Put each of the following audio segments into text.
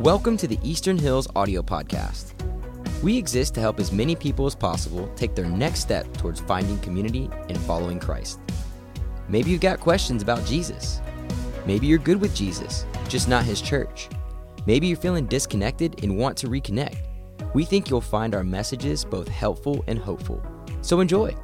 Welcome to the Eastern Hills Audio Podcast. We exist to help as many people as possible take their next step towards finding community and following Christ. Maybe you've got questions about Jesus. Maybe you're good with Jesus, just not his church. Maybe you're feeling disconnected and want to reconnect. We think you'll find our messages both helpful and hopeful. So enjoy.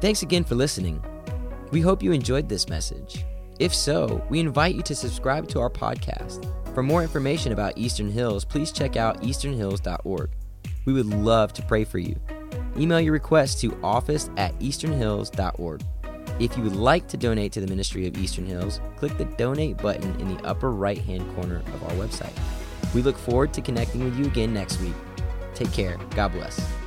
Thanks again for listening. We hope you enjoyed this message. If so, we invite you to subscribe to our podcast. For more information about Eastern Hills, please check out easternhills.org. We would love to pray for you. Email your request to office at easternhills.org. If you would like to donate to the ministry of Eastern Hills, click the donate button in the upper right hand corner of our website. We look forward to connecting with you again next week. Take care. God bless.